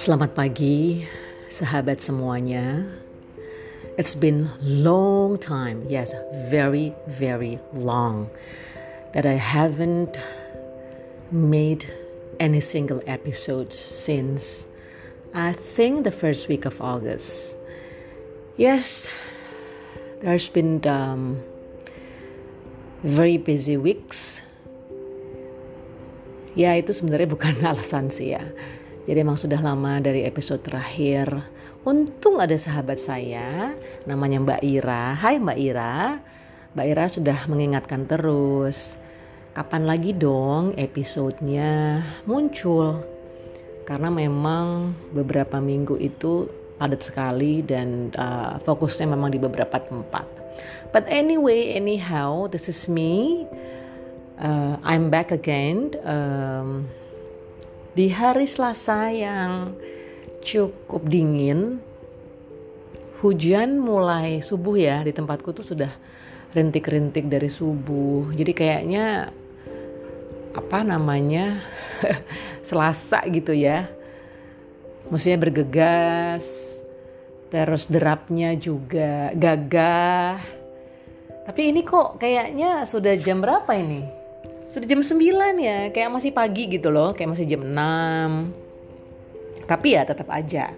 Selamat pagi, sahabat semuanya. It's been long time, yes, very, very long, that I haven't made any single episode since I think the first week of August. Yes, there's been um, very busy weeks. Ya itu sebenarnya bukan alasan sih ya jadi emang sudah lama dari episode terakhir. Untung ada sahabat saya, namanya Mbak Ira. Hai Mbak Ira. Mbak Ira sudah mengingatkan terus. Kapan lagi dong episodenya muncul? Karena memang beberapa minggu itu padat sekali dan uh, fokusnya memang di beberapa tempat. But anyway, anyhow, this is me. Uh, I'm back again. Um, di hari Selasa yang cukup dingin, hujan mulai subuh ya di tempatku tuh sudah rintik-rintik dari subuh. Jadi kayaknya apa namanya Selasa gitu ya. Maksudnya bergegas, terus derapnya juga gagah. Tapi ini kok kayaknya sudah jam berapa ini? Sudah jam 9 ya kayak masih pagi gitu loh kayak masih jam 6 tapi ya tetap aja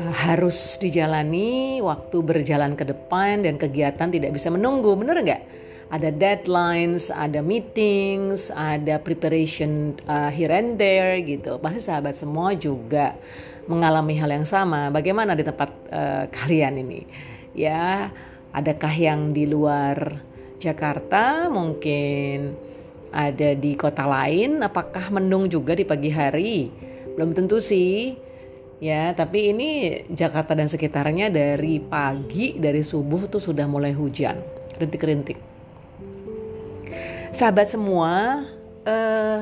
uh, harus dijalani waktu berjalan ke depan dan kegiatan tidak bisa menunggu bener nggak ada deadlines, ada meetings, ada preparation uh, here and there gitu. Pasti sahabat semua juga mengalami hal yang sama. Bagaimana di tempat uh, kalian ini? Ya, adakah yang di luar Jakarta mungkin ada di kota lain apakah mendung juga di pagi hari? Belum tentu sih. Ya tapi ini Jakarta dan sekitarnya dari pagi dari subuh tuh sudah mulai hujan. Rintik-rintik. Sahabat semua uh,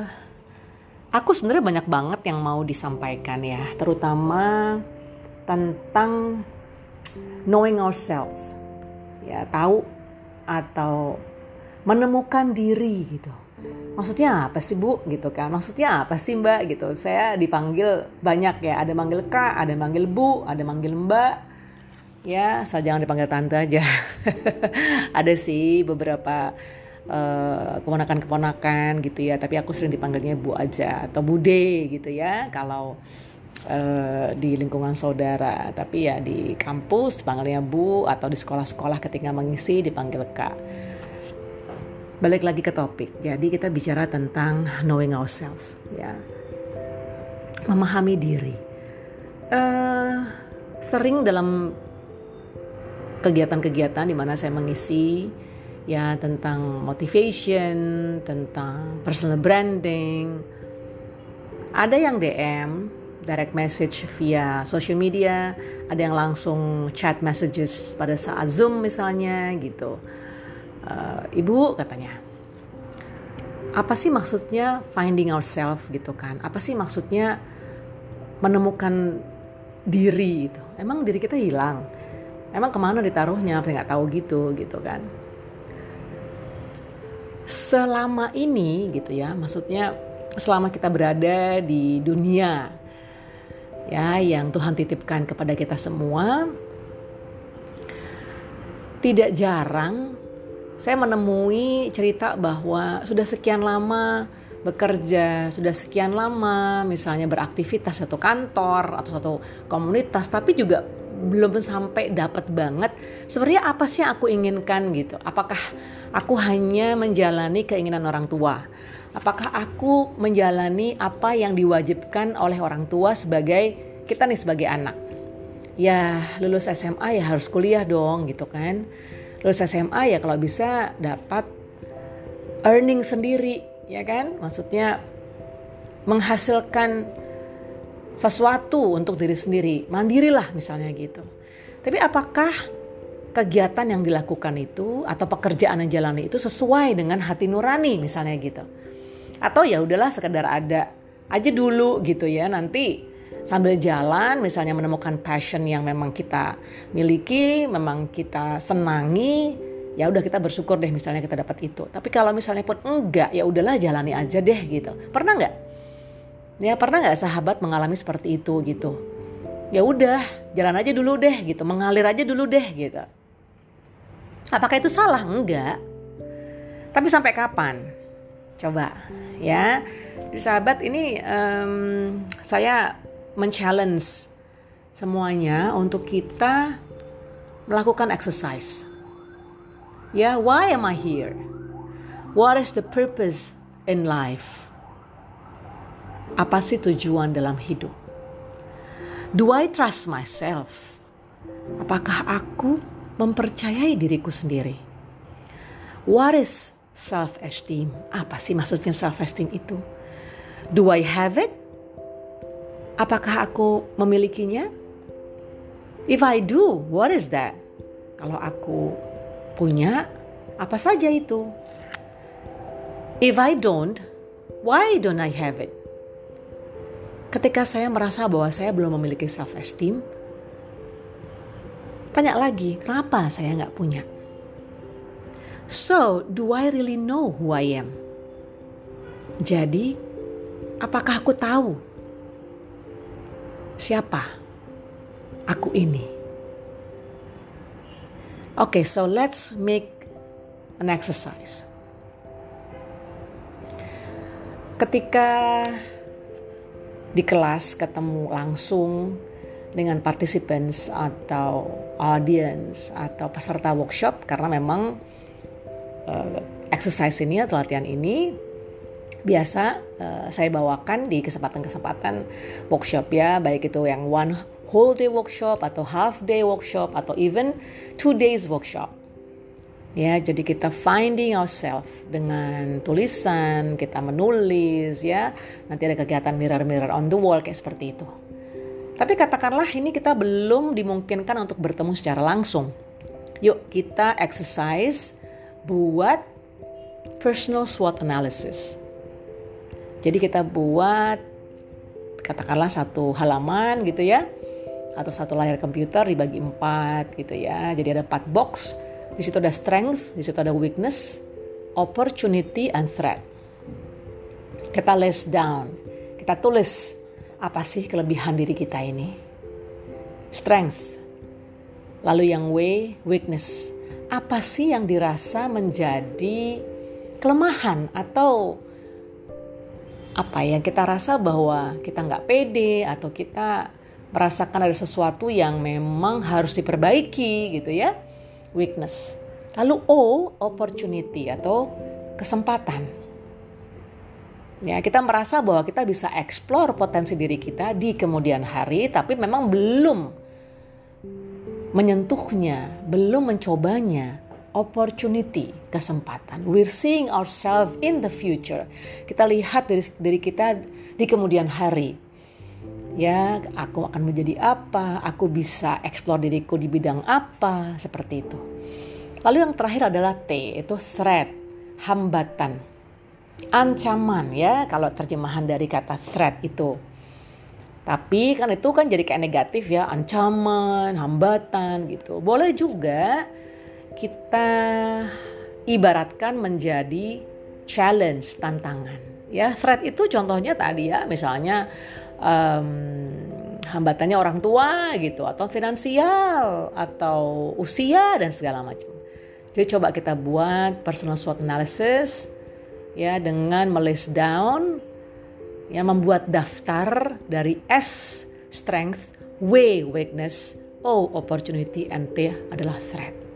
aku sebenarnya banyak banget yang mau disampaikan ya terutama tentang knowing ourselves. Ya tahu atau menemukan diri gitu maksudnya apa sih bu? Gitu kan. Maksudnya apa sih mbak? Gitu. Saya dipanggil banyak ya. Ada manggil kak ada manggil bu ada manggil mbak. Ya saya jangan dipanggil tante aja. Ada sih beberapa uh, keponakan-keponakan gitu ya. Tapi aku sering dipanggilnya bu aja atau bude gitu ya. Kalau uh, di lingkungan saudara. Tapi ya di kampus panggilnya bu atau di sekolah-sekolah ketika mengisi dipanggil kak balik lagi ke topik. Jadi kita bicara tentang knowing ourselves, ya, memahami diri. Uh, sering dalam kegiatan-kegiatan di mana saya mengisi ya tentang motivation, tentang personal branding. Ada yang DM, direct message via social media, ada yang langsung chat messages pada saat Zoom misalnya gitu uh, ibu katanya. Apa sih maksudnya finding ourselves gitu kan? Apa sih maksudnya menemukan diri itu emang diri kita hilang? Emang ke mana ditaruhnya? Apa nggak tahu gitu gitu kan? Selama ini gitu ya maksudnya selama kita berada di dunia ya yang Tuhan titipkan kepada kita semua tidak jarang saya menemui cerita bahwa sudah sekian lama bekerja, sudah sekian lama misalnya beraktivitas satu kantor atau satu komunitas tapi juga belum sampai dapat banget sebenarnya apa sih yang aku inginkan gitu. Apakah aku hanya menjalani keinginan orang tua? Apakah aku menjalani apa yang diwajibkan oleh orang tua sebagai kita nih sebagai anak? Ya lulus SMA ya harus kuliah dong gitu kan lulus SMA ya kalau bisa dapat earning sendiri ya kan? Maksudnya menghasilkan sesuatu untuk diri sendiri mandirilah misalnya gitu. Tapi apakah kegiatan yang dilakukan itu atau pekerjaan yang jalani itu sesuai dengan hati nurani misalnya gitu? Atau ya udahlah sekedar ada aja dulu gitu ya nanti sambil jalan misalnya menemukan passion yang memang kita miliki, memang kita senangi, ya udah kita bersyukur deh misalnya kita dapat itu. Tapi kalau misalnya pun enggak, ya udahlah jalani aja deh gitu. Pernah nggak? Ya pernah nggak sahabat mengalami seperti itu gitu? Ya udah, jalan aja dulu deh gitu, mengalir aja dulu deh gitu. Apakah itu salah? Enggak. Tapi sampai kapan? Coba ya. Sahabat ini um, saya men-challenge semuanya untuk kita melakukan exercise Ya, why am I here? What is the purpose in life? Apa sih tujuan dalam hidup? Do I trust myself? Apakah aku mempercayai diriku sendiri? What is self-esteem? Apa sih maksudnya self-esteem itu? Do I have it? Apakah aku memilikinya? If I do, what is that? Kalau aku punya apa saja itu. If I don't, why don't I have it? Ketika saya merasa bahwa saya belum memiliki self esteem, tanya lagi, kenapa saya nggak punya? So, do I really know who I am? Jadi, apakah aku tahu siapa aku ini? Okay, so let's make an exercise. Ketika di kelas ketemu langsung dengan participants atau audience atau peserta workshop karena memang uh, exercise ini atau latihan ini biasa uh, saya bawakan di kesempatan-kesempatan workshop ya baik itu yang one whole day workshop atau half day workshop atau even two days workshop. Ya, jadi kita finding ourselves dengan tulisan, kita menulis ya. Nanti ada kegiatan mirror-mirror on the wall kayak seperti itu. Tapi katakanlah ini kita belum dimungkinkan untuk bertemu secara langsung. Yuk kita exercise buat personal SWOT analysis. Jadi kita buat katakanlah satu halaman gitu ya atau satu layar komputer dibagi empat gitu ya. Jadi ada empat box. Di situ ada strength, di situ ada weakness, opportunity, and threat. Kita list down, kita tulis apa sih kelebihan diri kita ini. Strength. Lalu yang W, weakness. Apa sih yang dirasa menjadi kelemahan atau apa yang kita rasa bahwa kita nggak pede atau kita merasakan ada sesuatu yang memang harus diperbaiki gitu ya. Weakness. Lalu O, opportunity atau kesempatan. Ya, kita merasa bahwa kita bisa explore potensi diri kita di kemudian hari tapi memang belum menyentuhnya, belum mencobanya. Opportunity, kesempatan. We're seeing ourselves in the future. Kita lihat dari diri kita di kemudian hari ya aku akan menjadi apa, aku bisa eksplor diriku di bidang apa, seperti itu. Lalu yang terakhir adalah T, itu threat, hambatan, ancaman ya kalau terjemahan dari kata threat itu. Tapi kan itu kan jadi kayak negatif ya, ancaman, hambatan gitu. Boleh juga kita ibaratkan menjadi challenge, tantangan. Ya, threat itu contohnya tadi ya, misalnya um, hambatannya orang tua gitu atau finansial atau usia dan segala macam. Jadi coba kita buat personal SWOT analysis ya dengan melist down ya membuat daftar dari S strength, W weakness, O opportunity and T adalah threat.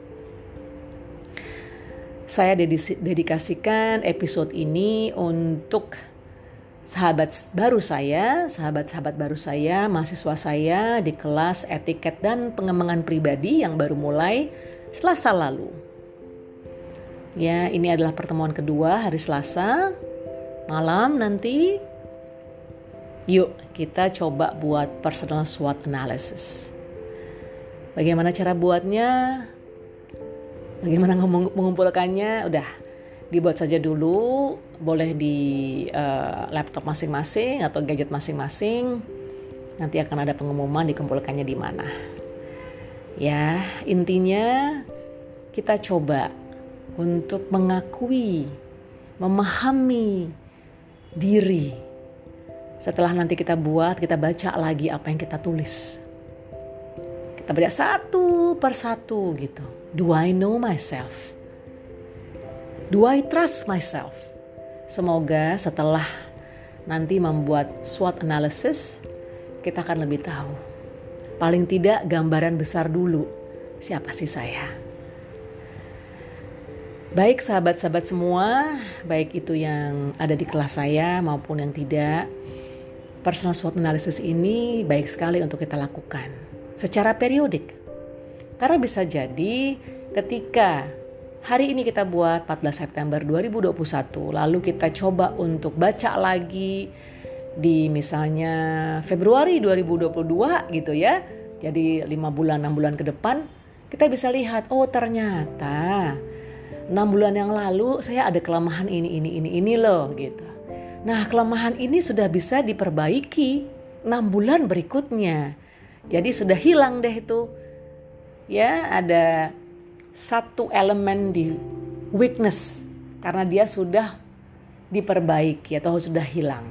Saya dedikasikan episode ini untuk sahabat baru saya, sahabat-sahabat baru saya, mahasiswa saya di kelas etiket dan pengembangan pribadi yang baru mulai Selasa lalu. Ya, ini adalah pertemuan kedua hari Selasa malam nanti. Yuk, kita coba buat personal SWOT analysis. Bagaimana cara buatnya? Bagaimana mengumpulkannya? Udah, dibuat saja dulu boleh di uh, laptop masing-masing atau gadget masing-masing nanti akan ada pengumuman dikumpulkannya di mana ya intinya kita coba untuk mengakui, memahami diri. Setelah nanti kita buat, kita baca lagi apa yang kita tulis. Kita baca satu persatu gitu. Do I know myself? Do I trust myself? Semoga setelah nanti membuat SWOT analysis, kita akan lebih tahu. Paling tidak gambaran besar dulu, siapa sih saya? Baik sahabat-sahabat semua, baik itu yang ada di kelas saya maupun yang tidak, personal SWOT analysis ini baik sekali untuk kita lakukan secara periodik. Karena bisa jadi ketika hari ini kita buat 14 September 2021, lalu kita coba untuk baca lagi di misalnya Februari 2022 gitu ya. Jadi 5 bulan 6 bulan ke depan kita bisa lihat oh ternyata 6 bulan yang lalu saya ada kelemahan ini ini ini ini loh gitu. Nah, kelemahan ini sudah bisa diperbaiki 6 bulan berikutnya. Jadi sudah hilang deh itu. Ya, ada satu elemen di weakness karena dia sudah diperbaiki atau sudah hilang.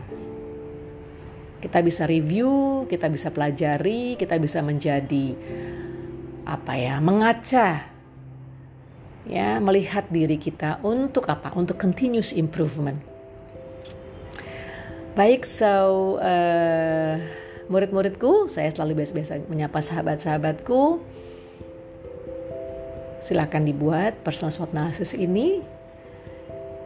Kita bisa review, kita bisa pelajari, kita bisa menjadi apa ya, mengaca ya, melihat diri kita untuk apa? Untuk continuous improvement. Baik, so uh, murid-muridku, saya selalu biasa-biasa menyapa sahabat-sahabatku. Silahkan dibuat personal SWOT analysis ini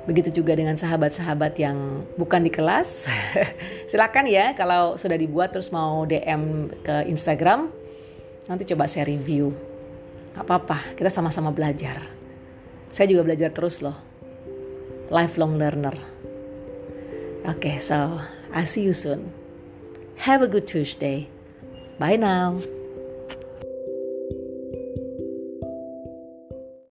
Begitu juga dengan sahabat-sahabat yang bukan di kelas. Silakan ya kalau sudah dibuat terus mau DM ke Instagram. Nanti coba saya review. Gak apa-apa, kita sama-sama belajar. Saya juga belajar terus loh. Lifelong learner. Oke, okay, so I see you soon. Have a good Tuesday. Bye now.